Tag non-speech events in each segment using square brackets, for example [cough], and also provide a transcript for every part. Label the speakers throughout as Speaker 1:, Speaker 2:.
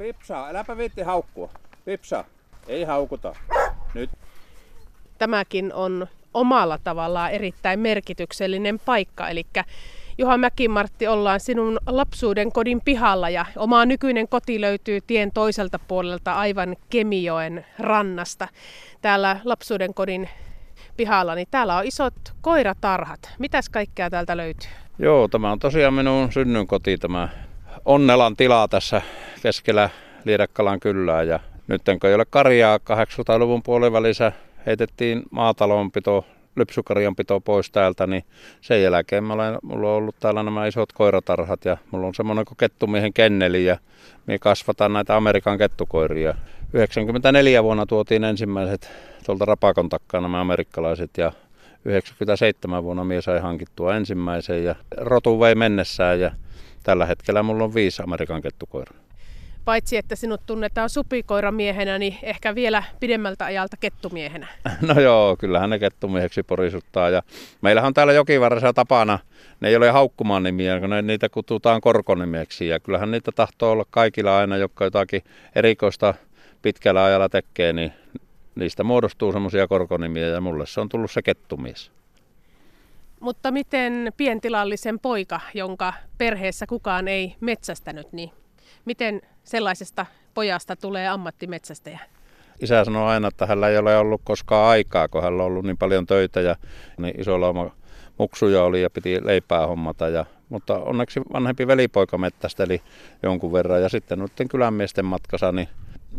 Speaker 1: Pipsa, äläpä viitti haukkua. Pipsa, ei haukuta. Nyt.
Speaker 2: Tämäkin on omalla tavallaan erittäin merkityksellinen paikka, eli Juha Mäkimartti, ollaan sinun lapsuuden kodin pihalla ja oma nykyinen koti löytyy tien toiselta puolelta aivan Kemijoen rannasta. Täällä lapsuuden kodin pihalla, niin täällä on isot koiratarhat. Mitäs kaikkea täältä löytyy?
Speaker 1: Joo, tämä on tosiaan minun synnynkoti, tämä Onnelan tila tässä keskellä Liedekkalan kyllää. Ja nyt kun ei ole karjaa 800-luvun puolivälissä heitettiin maatalonpito, lypsykarjanpito pois täältä, niin sen jälkeen mä olen, mulla on ollut täällä nämä isot koiratarhat ja mulla on semmoinen kuin kettumiehen kenneli ja me kasvataan näitä Amerikan kettukoiria. 94 vuonna tuotiin ensimmäiset tuolta Rapakon takkaa nämä amerikkalaiset ja 97 vuonna mies sai hankittua ensimmäisen ja rotu vei mennessään ja tällä hetkellä mulla on viisi Amerikan kettukoiraa.
Speaker 2: Paitsi että sinut tunnetaan supikoiramiehenä, niin ehkä vielä pidemmältä ajalta kettumiehenä. [laughs]
Speaker 1: No joo, kyllähän ne kettumieheksi porisuttaa. Ja meillähän on täällä jokivarressa tapana, ne ei ole haukkumaan nimiä, kun ne, niitä kutsutaan korkonimieksi. Ja kyllähän niitä tahtoo olla kaikilla aina, jotka jotakin erikoista pitkällä ajalla tekee, niin niistä muodostuu semmoisia korkonimiä ja mulle se on tullut se kettumies.
Speaker 2: Mutta miten pientilallisen poika, jonka perheessä kukaan ei metsästänyt, niin miten sellaisesta pojasta tulee ammattimetsästäjä?
Speaker 1: Isä sanoi aina, että hänellä ei ole ollut koskaan aikaa, kun hänellä on ollut niin paljon töitä ja niin iso lauma muksuja oli ja piti leipää hommata. Ja, mutta onneksi vanhempi velipoika mettästeli jonkun verran ja sitten noiden kylänmiesten matkassa niin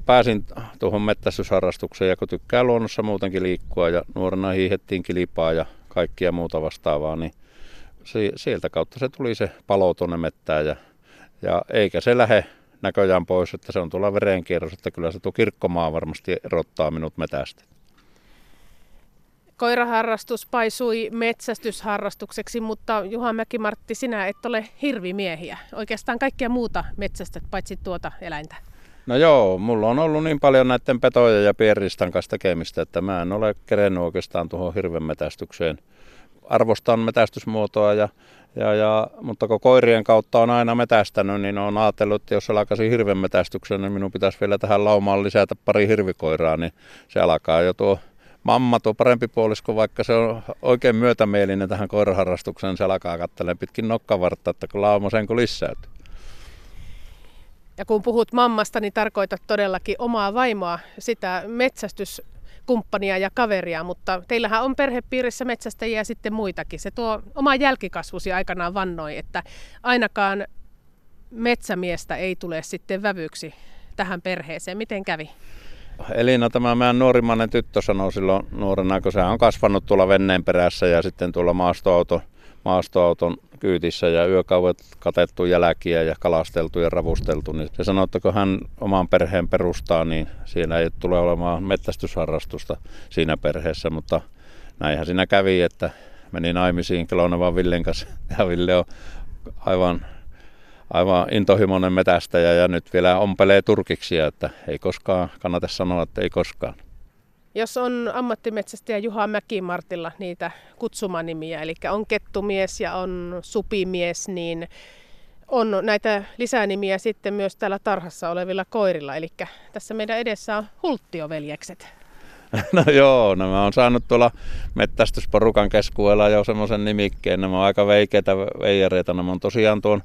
Speaker 1: pääsin tuohon mettästysharrastukseen ja kun tykkää luonnossa muutenkin liikkua ja nuorena hiihettiin kilpaa ja kaikkia muuta vastaavaa, niin sieltä kautta se tuli se palo tuonne mettään ja, ja eikä se lähde näköjään pois, että se on tuolla verenkierros, että kyllä se tuo kirkkomaa varmasti erottaa minut metästä.
Speaker 2: Koiraharrastus paisui metsästysharrastukseksi, mutta Juha Mäki-Martti, sinä et ole hirvimiehiä. Oikeastaan kaikkea muuta metsästät paitsi tuota eläintä.
Speaker 1: No joo, mulla on ollut niin paljon näiden petoja ja pierristan kanssa tekemistä, että mä en ole kerennyt oikeastaan tuohon hirvenmetästykseen. Arvostan metästysmuotoa, ja, ja, ja, mutta kun koirien kautta on aina metästänyt, niin on ajatellut, että jos alkaisin hirvenmetästyksen, niin minun pitäisi vielä tähän laumaan lisätä pari hirvikoiraa, niin se alkaa jo tuo mamma, tuo parempi puolisko, vaikka se on oikein myötämielinen tähän koiraharrastukseen, se alkaa katselemaan pitkin nokkavartta, että kun lauma sen kun lisäytyy.
Speaker 2: Ja kun puhut mammasta, niin tarkoitat todellakin omaa vaimoa, sitä metsästyskumppania ja kaveria, mutta teillähän on perhepiirissä metsästäjiä ja sitten muitakin. Se tuo oma jälkikasvusi aikanaan vannoi, että ainakaan metsämiestä ei tule sitten vävyksi tähän perheeseen. Miten kävi?
Speaker 1: Elina, tämä meidän nuorimmainen tyttö sanoi silloin nuorena, kun se on kasvanut tuolla venneen perässä ja sitten tuolla maastoauto, maastoauton kyytissä ja yökauet katettu jälkiä ja kalasteltu ja ravusteltu, niin se sanoi, että kun hän oman perheen perustaa, niin siinä ei tule olemaan mettästysharrastusta siinä perheessä, mutta näinhän siinä kävi, että meni naimisiin Kelonevan Villen kanssa [laughs] ja Ville on aivan, aivan intohimoinen metästäjä ja nyt vielä ompelee turkiksia, että ei koskaan, kannata sanoa, että ei koskaan.
Speaker 2: Jos on ammattimetsästäjä Juha Mäkimartilla niitä kutsumanimiä, eli on kettumies ja on supimies, niin on näitä lisänimiä sitten myös täällä tarhassa olevilla koirilla. Eli tässä meidän edessä on hulttioveljekset. [laughs]
Speaker 1: No joo, nämä on saanut tuolla mettästysporukan keskuudella jo semmoisen nimikkeen. Nämä on aika veikeitä veijareita. Nämä on tosiaan tuon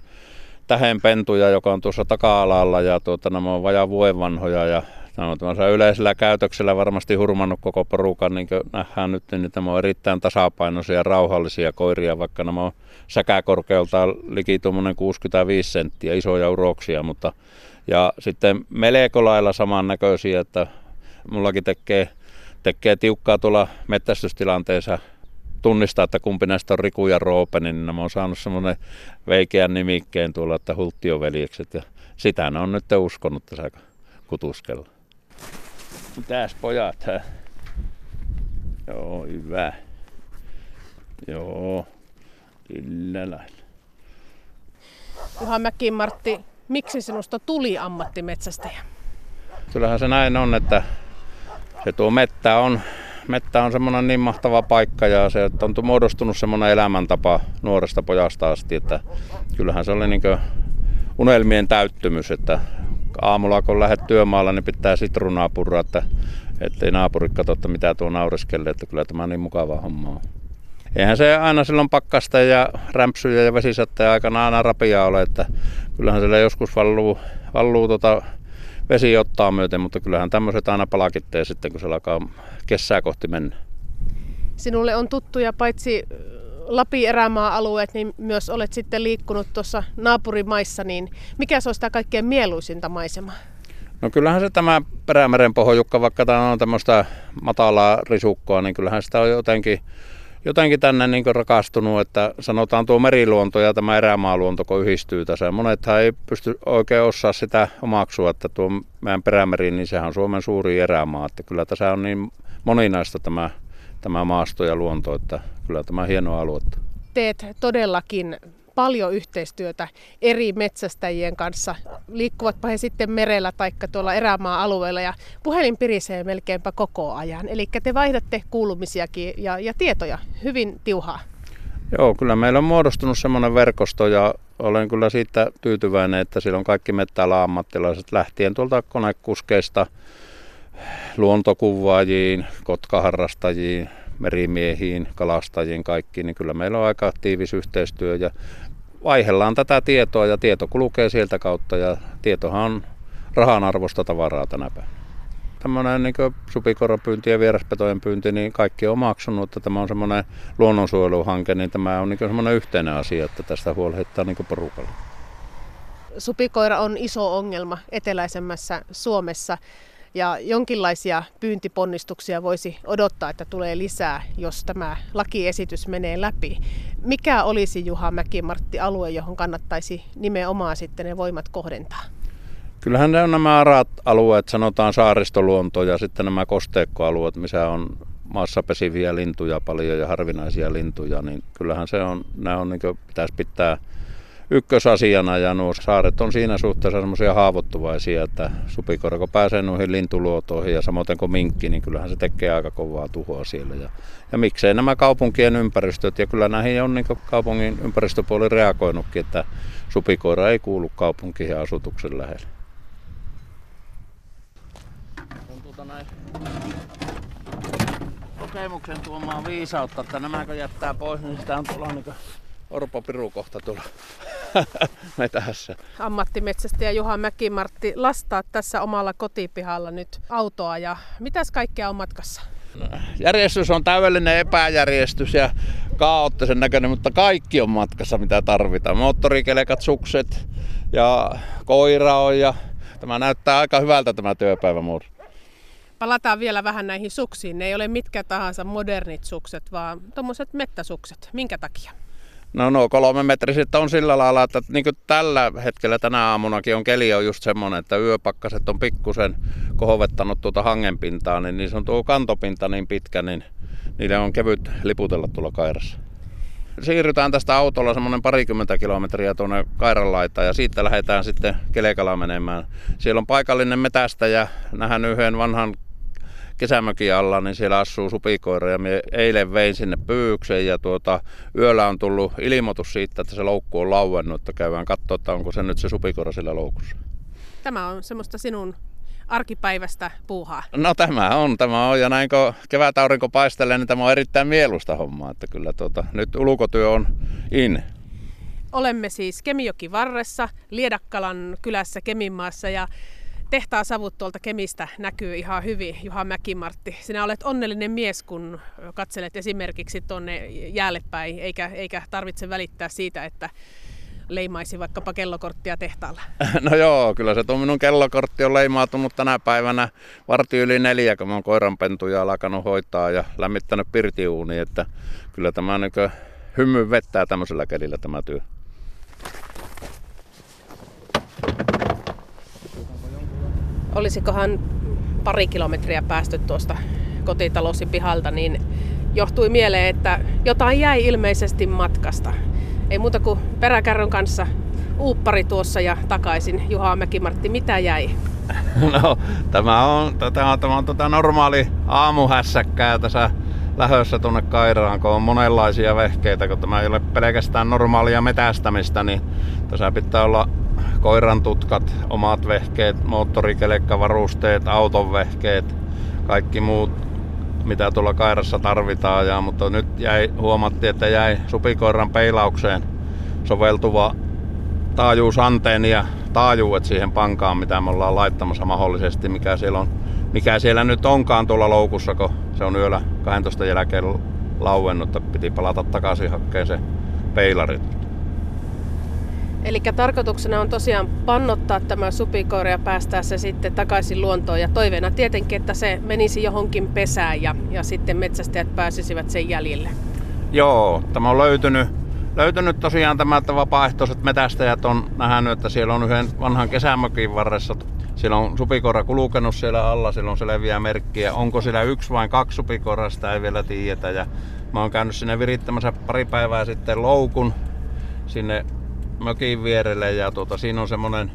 Speaker 1: tähenpentuja, joka on tuossa taka-alalla ja tuota, nämä on vajaa vuoden vanhoja ja Nämä yleisellä käytöksellä varmasti hurmannut koko porukan, niin kuin nähdään nyt, niin tämä on erittäin tasapainoisia rauhallisia koiria, vaikka nämä on säkäkorkealtaan liki 65 senttiä, isoja uroksia, mutta ja sitten melko lailla samannäköisiä, että mullakin tekee, tekee tiukkaa tuolla mettästystilanteessa tunnistaa, että kumpi näistä on Riku ja Roope, niin nämä on saanut semmoinen veikeän nimikkeen tuolla, että hulttioveljekset ja sitä ne on nyt uskonut tässä kutuskella. Mitäs pojat, hä? Joo, hyvä. Joo, sillä lailla.
Speaker 2: Juha Mäkin Martti, miksi sinusta tuli ammattimetsästäjä?
Speaker 1: Kyllähän se näin on, että se tuo mettä on, mettä on semmoinen niin mahtava paikka ja se on muodostunut semmoinen elämäntapa nuoresta pojasta asti, että kyllähän se oli niin unelmien täyttymys, että aamulla kun lähdet työmaalla, niin pitää sitruunaa purra, että ettei naapurit katso, että mitä tuo naureskelee, että kyllä tämä on niin mukava homma on. Eihän se aina silloin pakkasta ja rämpsyjä ja vesisatteen aikana aina rapia ole, että kyllähän siellä joskus valluu, valluu tota vesi ottaa myöten, mutta kyllähän tämmöiset aina palakittee sitten, kun se alkaa kesää kohti mennä.
Speaker 2: Sinulle on tuttuja paitsi Lapin erämaa-alueet, niin myös olet sitten liikkunut tuossa naapurimaissa, niin mikä se on sitä kaikkein mieluisinta maisemaa?
Speaker 1: No kyllähän se tämä Perämeren pohjukka, vaikka tämä on tämmöistä matalaa risukkoa, niin kyllähän sitä on jotenkin, jotenkin tänne niin rakastunut, että sanotaan tuo meriluonto ja tämä erämaaluonto, kun yhdistyy tässä. Monethan ei pysty oikein osaa sitä omaksua, että tuo meidän Perämeri, niin sehän on Suomen suuri erämaa, että kyllä tässä on niin moninaista tämä, tämä maasto ja luonto, että kyllä tämä on hieno alue.
Speaker 2: Teet todellakin paljon yhteistyötä eri metsästäjien kanssa, liikkuvatpa he sitten merellä tai tuolla erämaa-alueella ja puhelin pirisee melkeinpä koko ajan. Eli te vaihdatte kuulumisiakin ja, ja tietoja hyvin tiuhaa.
Speaker 1: Joo, kyllä meillä on muodostunut semmoinen verkosto ja olen kyllä siitä tyytyväinen, että siellä on kaikki mettäalan ammattilaiset lähtien tuolta konekuskeista luontokuvaajiin, kotkaharrastajiin, merimiehiin, kalastajiin, kaikkiin, niin kyllä meillä on aika tiivis yhteistyö ja vaihellaan tätä tietoa ja tieto kulkee sieltä kautta ja tietohan on rahan arvosta tavaraa tänä päivänä. Tämmöinen niin supikoropyynti ja vieraspetojen pyynti, niin kaikki on omaksunut, että tämä on semmoinen luonnonsuojeluhanke, niin tämä on niin semmoinen yhteinen asia, että tästä huolehditaan niin porukalla.
Speaker 2: Supikoira on iso ongelma eteläisemmässä Suomessa ja jonkinlaisia pyyntiponnistuksia voisi odottaa, että tulee lisää, jos tämä lakiesitys menee läpi. Mikä olisi Juha Mäki-Martti alue, johon kannattaisi nimenomaan sitten ne voimat kohdentaa?
Speaker 1: Kyllähän ne on nämä arat alueet, sanotaan saaristoluonto ja sitten nämä kosteikkoalueet, missä on maassa pesiviä lintuja paljon ja harvinaisia lintuja, niin kyllähän se on, nämä on niin pitäisi pitää ykkösasiana ja nuo saaret on siinä suhteessa semmoisia haavoittuvaisia, että supikorko pääsee noihin lintuluotoihin ja samoin kuin minkki, niin kyllähän se tekee aika kovaa tuhoa siellä. Ja, ja miksei nämä kaupunkien ympäristöt, ja kyllä näihin on niin kaupungin ympäristöpuoli reagoinutkin, että supikoira ei kuulu kaupunkiin ja asutuksen lähelle. On tuota näin kokemuksen tuomaan viisautta, että nämäkö jättää pois, niin sitä on tuolla niin Orpo Piru kohta tulla [laughs] metässä.
Speaker 2: Ammattimetsästäjä Juha Mäki-Martti, lastaa tässä omalla kotipihalla nyt autoa ja mitäs kaikkea on matkassa?
Speaker 1: Järjestys on täydellinen epäjärjestys ja kaoottisen näköinen, mutta kaikki on matkassa mitä tarvitaan. Moottorikelekat, sukset ja koira on ja tämä näyttää aika hyvältä tämä työpäivämuodo.
Speaker 2: Palataan vielä vähän näihin suksiin. Ne ei ole mitkä tahansa modernit sukset, vaan tuommoiset mettäsukset. Minkä takia?
Speaker 1: No no, kolme metriset on sillä lailla, että niin tällä hetkellä tänä aamunakin on keli on just semmoinen, että yöpakkaset on pikkusen kohovettanut tuota hangenpintaa, niin, niin se on tuo kantopinta niin pitkä, niin niiden on kevyt liputella tuolla kairassa. Siirrytään tästä autolla semmoinen parikymmentä kilometriä tuonne Kairanlaitaan ja siitä lähdetään sitten Kelekala menemään. Siellä on paikallinen metästäjä, nähdään yhden vanhan kesämökin alla, niin siellä asuu supikoira ja me eilen vein sinne pyykseen ja tuota, yöllä on tullut ilmoitus siitä, että se loukku on lauennut, että käydään katsoa, että onko se nyt se supikoira sillä loukussa.
Speaker 2: Tämä on semmoista sinun arkipäivästä puuhaa?
Speaker 1: No tämä on, tämä on. Ja näin kun kevät aurinko paistelee, niin tämä on erittäin mieluista hommaa. Että kyllä tuota, nyt ulkotyö on in.
Speaker 2: Olemme siis Kemijoki varressa, Liedakkalan kylässä Keminmaassa ja tehtaan savut tuolta Kemistä näkyy ihan hyvin, Juha Mäkimartti. Sinä olet onnellinen mies, kun katselet esimerkiksi tuonne jäälle päin, eikä, eikä tarvitse välittää siitä, että leimaisi vaikkapa kellokorttia tehtaalla? [laughs]
Speaker 1: No joo, kyllä se tuo minun kellokortti on leimautunut tänä päivänä varti yli neljä, kun mä oon koiranpentuja alkanut hoitaa ja lämmittänyt pirtiuuni, että kyllä tämä niin hymy vettää tämmöisellä kelillä tämä työ.
Speaker 2: Olisikohan pari kilometriä päästy tuosta kotitalosi pihalta, niin johtui mieleen, että jotain jäi ilmeisesti matkasta. Ei muuta kuin peräkärryn kanssa uuppari tuossa ja takaisin. Juha Mäkimartti, mitä jäi? [laughs]
Speaker 1: No, tämä on, tämä on, tämä on tota normaali aamuhässäkkää tässä lähössä tuonne Kairaan, kun on monenlaisia vehkeitä, kun tämä ei ole pelkästään normaalia metästämistä, niin tässä pitää olla koiran tutkat, omat vehkeet, moottorikelekka-varusteet, auton vehkeet, kaikki muut, mitä tuolla kairassa tarvitaan. Ja, mutta nyt jäi, huomattiin, että jäi supikoiran peilaukseen soveltuva taajuusanteeni ja taajuudet siihen pankaan, mitä me ollaan laittamassa mahdollisesti, mikä siellä, on, mikä siellä nyt onkaan tuolla loukussa, kun se on yöllä 12 jälkeen lauennut, että piti palata takaisin hakkeen se peilari.
Speaker 2: Eli tarkoituksena on tosiaan pannottaa tämä supikoira ja päästää se sitten takaisin luontoon. Ja toiveena tietenkin, että se menisi johonkin pesään ja, ja sitten metsästäjät pääsisivät sen jäljille.
Speaker 1: Joo, tämä on löytynyt, löytynyt tosiaan tämä, että vapaaehtoiset metästäjät on nähnyt, että siellä on yhden vanhan kesämökin varressa. Siellä on supikoira kulkenut siellä alla, siellä on selviä merkkiä. Onko siellä yksi vai kaksi supikoiraa, sitä ei vielä tiedetä. Ja mä oon käynyt sinne virittämässä pari päivää sitten loukun sinne mökin vierelle ja tuota, siinä on semmonen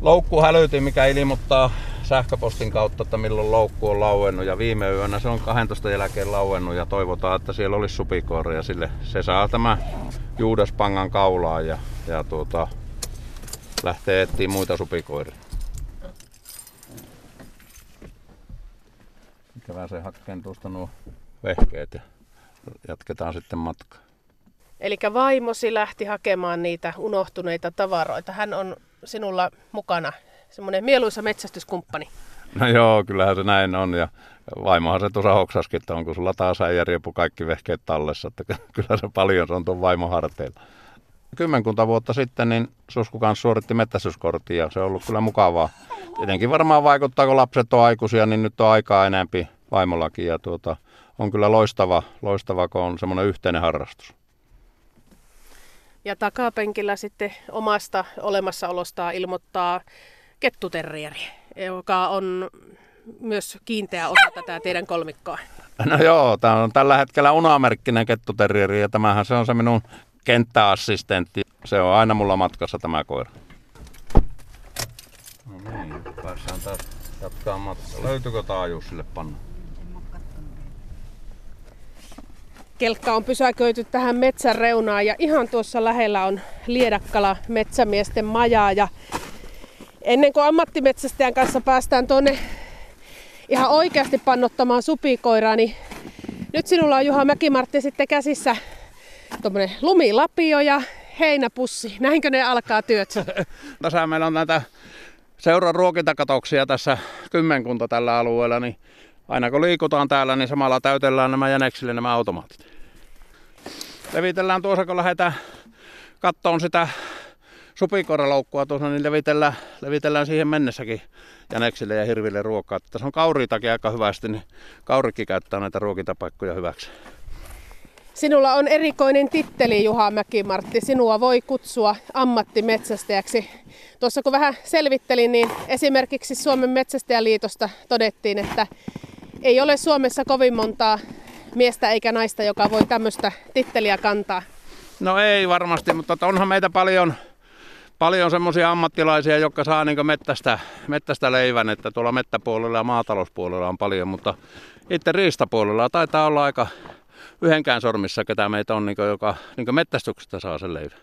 Speaker 1: loukkuhälytin, mikä ilmoittaa sähköpostin kautta, että milloin loukku on lauennut ja viime yönä se on 12 jälkeen lauennut ja toivotaan, että siellä olisi supikoira ja sille se saa tämä Juudaspangan kaulaa ja, ja tuota, lähtee etsiä muita supikoiria. Se hakkeen tuosta nuo vehkeet ja jatketaan sitten matkaa.
Speaker 2: Eli vaimosi lähti hakemaan niitä unohtuneita tavaroita. Hän on sinulla mukana, semmoinen mieluisa metsästyskumppani.
Speaker 1: No joo, kyllähän se näin on. Ja vaimohan se tuossa hoksaskin, että onko sulla taas äijäriepu kaikki vehkeet tallessa. Että [laughs] kyllä se paljon se on tuon vaimon harteilla. Kymmenkunta vuotta sitten niin Susku kanssa suoritti metsästyskortin ja se on ollut kyllä mukavaa. Tietenkin varmaan vaikuttaa, kun lapset on aikuisia, niin nyt on aikaa enempi vaimollakin ja tuota, on kyllä loistava, loistava, kun on semmoinen yhteinen harrastus.
Speaker 2: Ja takapenkillä sitten omasta olemassaolostaan ilmoittaa kettuterrieri, joka on myös kiinteä osa tätä teidän kolmikkoa.
Speaker 1: No joo, tämä on tällä hetkellä unamerkkinen kettuterrieri ja tämähän se on se minun kenttäassistentti. Se on aina mulla matkassa tämä koira. No niin, päästään taas jatkaa matkaa. Löytyykö taajuus sille panna?
Speaker 2: Kelkka on pysäköity tähän metsän reunaan ja ihan tuossa lähellä on Liedakkala metsämiesten majaa ja ennen kuin ammattimetsästäjän kanssa päästään tuonne ihan oikeasti pannottamaan supikoiraa, niin nyt sinulla on Juha Mäkimartti sitten käsissä tuommoinen lumilapio ja heinäpussi. Näinkö ne alkaa työt? [laughs]
Speaker 1: Tässä meillä on näitä seuran ruokintakatoksia tässä kymmenkunta tällä alueella, niin aina kun liikutaan täällä, niin samalla täytellään nämä jäneksille nämä automaatit. Levitellään tuossa, kun lähdetään kattoon sitä supikoiraloukkua tuossa, niin levitellään, levitellään siihen mennessäkin jäneksille ja hirville ruokaa. Tässä on kauriitakin aika hyvästi, niin kaurikki käyttää näitä ruokintapaikkoja hyväksi.
Speaker 2: Sinulla on erikoinen titteli, Juha Mäkimartti. Sinua voi kutsua ammattimetsästäjäksi. Tuossa kun vähän selvittelin, niin esimerkiksi Suomen metsästäjäliitosta todettiin, että ei ole Suomessa kovin montaa miestä eikä naista, joka voi tämmöistä titteliä kantaa.
Speaker 1: No ei varmasti, mutta onhan meitä paljon, paljon semmoisia ammattilaisia, jotka saa niin mettästä, mettästä leivän, että tuolla mettäpuolella ja maatalouspuolella on paljon, mutta itse riistapuolella taitaa olla aika yhdenkään sormissa, ketä meitä on, niin joka niin mettästyksestä saa sen leivän.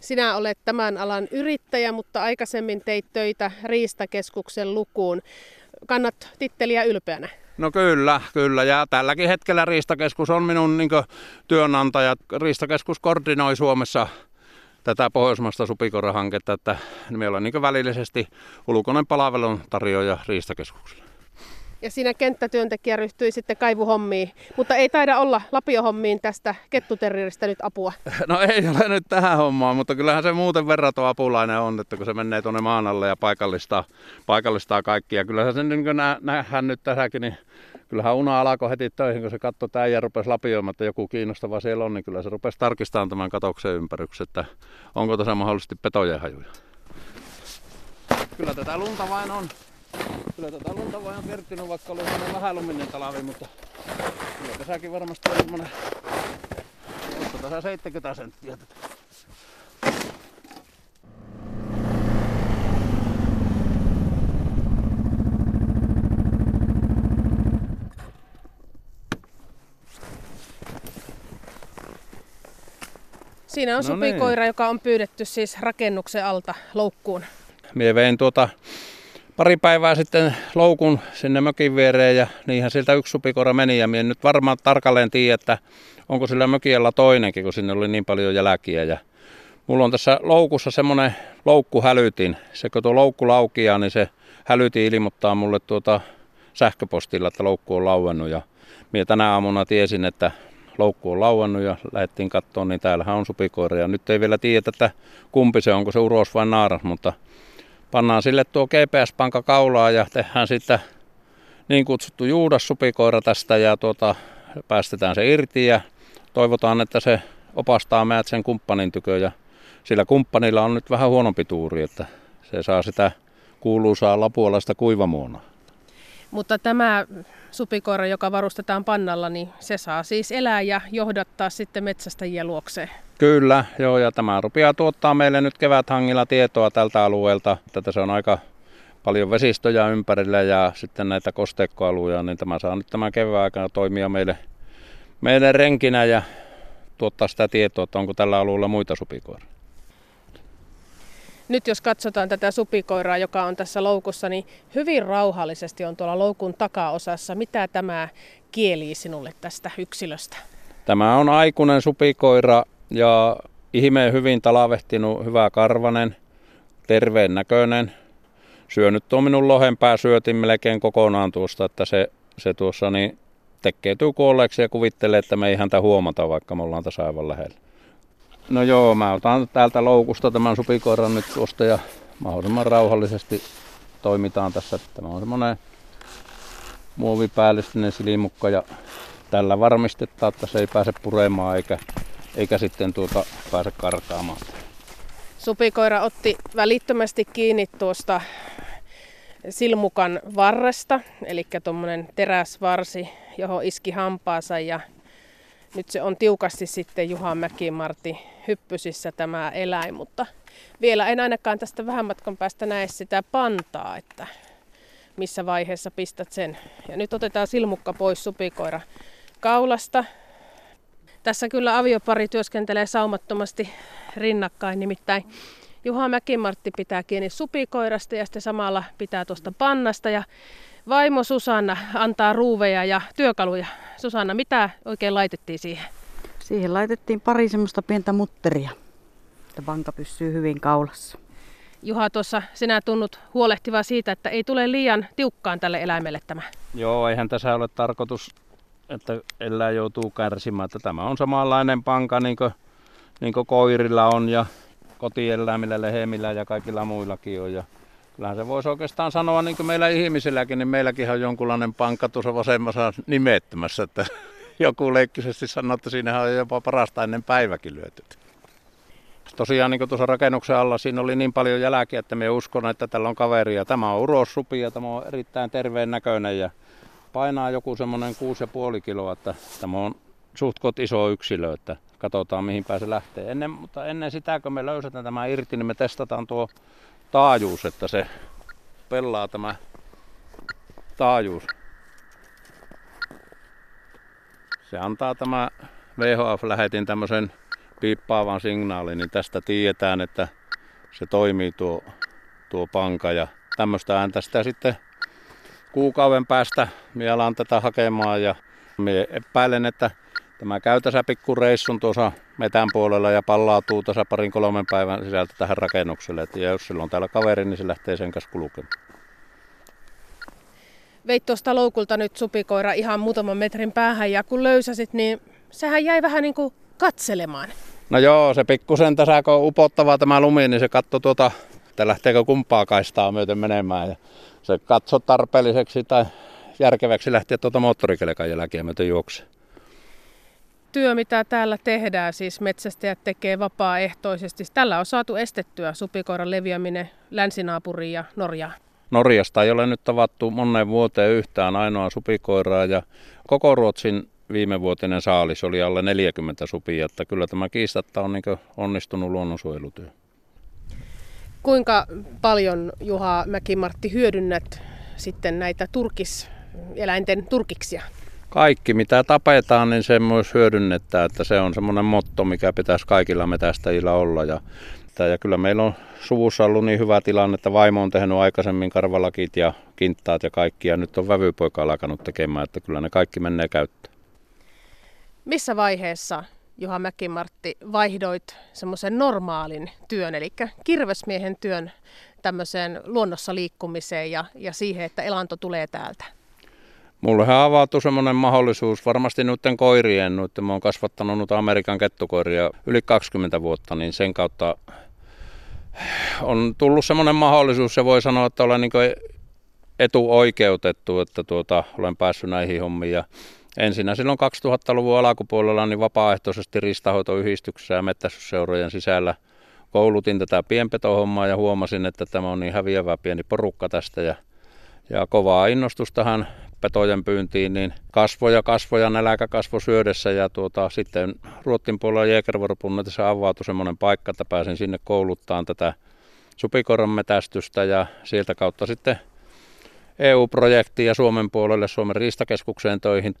Speaker 2: Sinä olet tämän alan yrittäjä, mutta aikaisemmin teit töitä Riistakeskuksen lukuun. Kannat titteliä ylpeänä?
Speaker 1: No kyllä, kyllä. Ja tälläkin hetkellä Riistakeskus on minun niin työnantaja. Riistakeskus koordinoi Suomessa tätä pohjoismaista supikorahanketta, että meillä on niin välillisesti ulkoinen palvelun tarjoaja Riistakeskukselle.
Speaker 2: Ja siinä kenttätyöntekijä ryhtyi sitten kaivuhommiin, mutta ei taida olla lapiohommiin tästä kettuterrieristä nyt apua. [laughs]
Speaker 1: No ei ole nyt tähän hommaan, mutta kyllähän se muuten verraton apulainen on, että kun se menee tuonne maan alle ja paikallistaa, paikallistaa kaikkia. Kyllähän se niin nä- nähdään nyt tässäkin, niin kyllähän Una alkoi heti töihin, kun se katsoi tämä ja rupesi lapioimaan, että joku kiinnostava siellä on, niin kyllä se rupesi tarkistamaan tämän katoksen ympäryksen, että onko tässä mahdollisesti petojen hajuja. Kyllä tätä lunta vain on. Kyllä tätä lunta vain on kertynyt, vaikka oli vähän luminen talavi, mutta kyllä tässäkin varmasti on semmoinen, tässä 70 senttiä tätä.
Speaker 2: Siinä on no supikoira, niin. joka on pyydetty siis rakennuksen alta loukkuun.
Speaker 1: Mie vein tuota pari päivää sitten loukun sinne mökin viereen ja niinhän siltä yksi supikoira meni ja minä nyt varmaan tarkalleen tiedä, että onko sillä mökiellä toinenkin, kun sinne oli niin paljon jälkiä. Ja mulla on tässä loukussa semmoinen loukkuhälytin. Se kun tuo loukku laukia, niin se hälytin ilmoittaa mulle tuota sähköpostilla, että loukku on lauennut. Ja minä tänä aamuna tiesin, että loukku on lauennut ja lähdettiin katsomaan, niin täällähän on supikoira. Ja nyt ei vielä tiedä, että kumpi se on, onko se uros vai naaras, mutta pannaan sille tuo GPS-panka kaulaa ja tehdään sitten niin kutsuttu juudassupikoira tästä ja tuota, päästetään se irti ja toivotaan, että se opastaa meidät sen kumppanin tykö ja sillä kumppanilla on nyt vähän huonompi tuuri, että se saa sitä kuuluisaa lapuolaista kuivamuonaa.
Speaker 2: Mutta tämä supikoira, joka varustetaan pannalla, niin se saa siis elää ja johdattaa sitten metsästäjien luokseen.
Speaker 1: Kyllä, joo, ja tämä rupeaa tuottaa meille nyt keväthangilla tietoa tältä alueelta. Tätä se on aika paljon vesistöjä ympärillä ja sitten näitä kosteikkoaluja, niin tämä saa nyt tämän kevään aikana toimia meille, meille renkinä ja tuottaa sitä tietoa, että onko tällä alueella muita supikoiria.
Speaker 2: Nyt jos katsotaan tätä supikoiraa, joka on tässä loukussa, niin hyvin rauhallisesti on tuolla loukun takaosassa. Mitä tämä kielii sinulle tästä yksilöstä?
Speaker 1: Tämä on aikuinen supikoira ja ihmeen hyvin talavehtinut, hyvä karvanen, terveen näköinen. Syönyt tuo minun lohenpää syötin melkein kokonaan tuosta, että se, se tuossa niin tekeytyy kuolleeksi ja kuvittelee, että me ei häntä huomata, vaikka me ollaan tässä aivan lähellä. No joo, mä otan täältä loukusta tämän supikoiran nyt tuosta ja mahdollisimman rauhallisesti toimitaan tässä. Tämä on semmoinen muovipäällystinen silimukka ja tällä varmistetaan, että se ei pääse puremaan eikä, eikä sitten tuota pääse karkaamaan.
Speaker 2: Supikoira otti välittömästi kiinni tuosta silmukan varresta, eli tuommoinen teräsvarsi, johon iski hampaansa ja nyt se on tiukasti sitten Juha Mäkimartti hyppysissä tämä eläin, mutta vielä en ainakaan tästä vähän matkan päästä näe sitä pantaa, että missä vaiheessa pistät sen. Ja nyt otetaan silmukka pois supikoira kaulasta. Tässä kyllä aviopari työskentelee saumattomasti rinnakkain, nimittäin Juha Mäkimartti pitää kiinni supikoirasta ja sitten samalla pitää tuosta pannasta ja vaimo Susanna antaa ruuveja ja työkaluja. Susanna, mitä oikein laitettiin siihen?
Speaker 3: Siihen laitettiin pari semmoista pientä mutteria, että vanka pysyy hyvin kaulassa.
Speaker 2: Juha, tuossa sinä tunnut huolehtiva siitä, että ei tule liian tiukkaan tälle eläimelle tämä.
Speaker 1: Joo, eihän tässä ole tarkoitus, että eläin joutuu kärsimään. Että tämä on samanlainen panka niin kuin, niin kuin koirilla on ja kotieläimillä, lehemillä ja kaikilla muillakin on. Ja kyllähän se voisi oikeastaan sanoa niin kuin meillä ihmisilläkin, niin meilläkin on jonkunlainen pankka tuossa vasemmassa nimettömässä, että [laughs] joku leikkisesti sanoi, että siinähän on jopa parasta ennen päiväkin lyöty. Tosiaan niin kuin tuossa rakennuksen alla siinä oli niin paljon jälkiä, että me uskon, että tällä on kaveria. Tämä on urossupi ja tämä on erittäin terveen näköinen ja painaa joku semmoinen 6,5 kiloa, että tämä on suht iso yksilö, että katsotaan mihin se lähtee. Ennen, mutta ennen sitä, kun me löysetään tämä irti, niin me testataan tuo taajuus, että se pelaa tämä taajuus. Se antaa tämä VHF-lähetin tämmöisen piippaavan signaalin, niin tästä tiedetään, että se toimii tuo, tuo panka. Ja tämmöistä ääntä sitä sitten kuukauden päästä mielaan tätä hakemaan ja me epäilen, että tämä käy tässä pikkureissun tuossa metän puolella ja pallautuu tässä parin kolmen päivän sisältä tähän rakennukselle. Et ja jos sillä on täällä kaveri, niin se lähtee sen kanssa kulkemaan.
Speaker 2: Veit tuosta loukulta nyt supikoira ihan muutaman metrin päähän ja kun löysäsit, niin sehän jäi vähän niin kuin katselemaan.
Speaker 1: No joo, se pikkusen tässä kun on upottava tämä lumi, niin se katsoi tuota, että lähteekö kumpaa kaistaa myöten menemään. Ja se katsoi tarpeelliseksi tai järkeväksi lähteä tuota moottorikelekan jälkeen myöten juoksemaan
Speaker 2: työ, mitä täällä tehdään, siis metsästäjät tekee vapaaehtoisesti. Tällä on saatu estettyä supikoiran leviäminen länsinaapuriin ja Norjaan.
Speaker 1: Norjasta ei ole nyt tavattu moneen vuoteen yhtään ainoa supikoiraa ja koko Ruotsin viimevuotinen saalis oli alle 40 supia, että kyllä tämä kiistatta on niin onnistunut luonnonsuojelutyö.
Speaker 2: Kuinka paljon Juha Mäkimartti hyödynnät sitten näitä turkis, eläinten turkiksia?
Speaker 1: Kaikki mitä tapetaan, niin se myös hyödynnetään, että se on semmoinen motto, mikä pitäisi kaikilla metästäjillä olla. Ja, ja kyllä meillä on suvussa ollut niin hyvä tilanne, että vaimo on tehnyt aikaisemmin karvalakit ja kinttaat ja kaikki, ja nyt on vävypoika alkanut tekemään, että kyllä ne kaikki menee käyttöön.
Speaker 2: Missä vaiheessa Juha Mäkimartti vaihdoit semmoisen normaalin työn, eli kirvesmiehen työn tämmöiseen luonnossa liikkumiseen ja, ja siihen, että elanto tulee täältä?
Speaker 1: Mullehan avautui semmoinen mahdollisuus varmasti noiden koirien, nyt mä oon kasvattanut nyt Amerikan kettukoiria yli 20 vuotta, niin sen kautta on tullut semmoinen mahdollisuus ja voi sanoa, että olen niin etuoikeutettu, että tuota, olen päässyt näihin hommiin. Ja ensinnä silloin 2000-luvun alkupuolella niin vapaaehtoisesti ristahoitoyhdistyksessä ja mettästysseurojen sisällä koulutin tätä pienpetohommaa ja huomasin, että tämä on niin häviävä pieni porukka tästä ja, ja kovaa innostustahan petojen pyyntiin, niin kasvoja, kasvoja, näläkä kasvo syödessä ja tuota, sitten Ruottin puolella Jägervorpunnetissa avautui semmoinen paikka, että pääsin sinne kouluttaan tätä supikoron metästystä ja sieltä kautta sitten EU-projektiin ja Suomen puolelle Suomen riistakeskukseen töihin.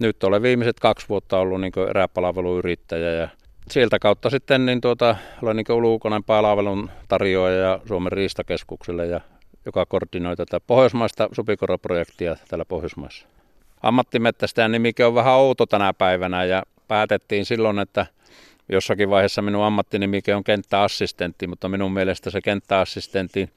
Speaker 1: Nyt olen viimeiset kaksi vuotta ollut niin eräpalveluyrittäjä ja sieltä kautta sitten niin tuota, olen niin ulkoinen palvelun tarjoaja Suomen riistakeskukselle ja joka koordinoi tätä pohjoismaista supikoroprojektia täällä Pohjoismaissa. Ammattimettästäjän nimikin on vähän outo tänä päivänä ja päätettiin silloin, että jossakin vaiheessa minun ammattinimike on kenttäassistentti, mutta minun mielestä se kenttäassistentti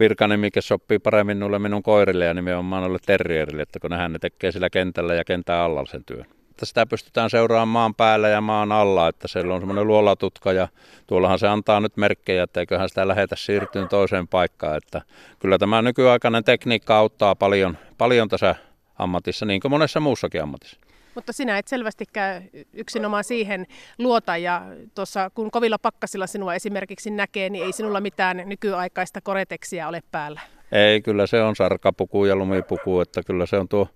Speaker 1: virkanimike sopii paremmin minulle minun koirille ja nimenomaan noille terrierille, että kun nehän ne tekee sillä kentällä ja kentän alla sen työn että sitä pystytään seuraamaan maan päällä ja maan alla, että siellä on semmoinen luolatutka ja tuollahan se antaa nyt merkkejä, että eiköhän sitä lähetä siirtyyn toiseen paikkaan, että kyllä tämä nykyaikainen tekniikka auttaa paljon, paljon tässä ammatissa, niin kuin monessa muussakin ammatissa.
Speaker 2: Mutta sinä et selvästikään yksinomaan siihen luota ja tuossa kun kovilla pakkasilla sinua esimerkiksi näkee, niin ei sinulla mitään nykyaikaista koreteksia ole päällä.
Speaker 1: Ei, kyllä se on sarkapuku ja lumipuku, että kyllä se on tuo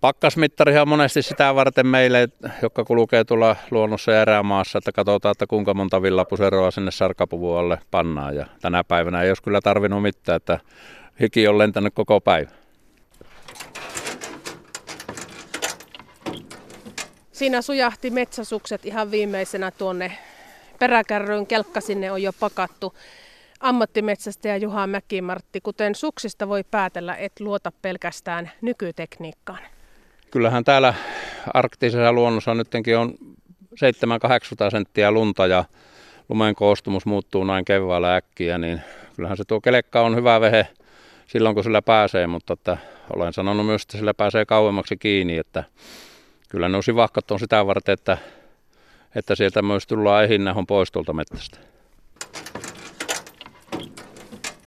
Speaker 1: Pakkasmittari on monesti sitä varten meille, jotka kulkee tuolla luonnossa ja erämaassa, että katsotaan, että kuinka monta villapuseroa sinne sarkapuvualle pannaan. Ja tänä päivänä ei olisi kyllä tarvinnut mitään, että hiki on lentänyt koko päivä.
Speaker 2: Siinä sujahti metsäsukset ihan viimeisenä tuonne peräkärryyn. Kelkka sinne on jo pakattu. Ammattimetsästäjä Juha Mäkimartti, kuten suksista voi päätellä, et luota pelkästään nykytekniikkaan
Speaker 1: kyllähän täällä arktisessa luonnossa nytkin on 7-800 senttiä lunta ja lumen koostumus muuttuu näin keväällä äkkiä, niin kyllähän se tuo kelekka on hyvä vehe silloin, kun sillä pääsee, mutta että olen sanonut myös, että sillä pääsee kauemmaksi kiinni, että kyllä ne sivahkat on sitä varten, että, että sieltä myös tullaan ehinnähon pois tuolta metsästä.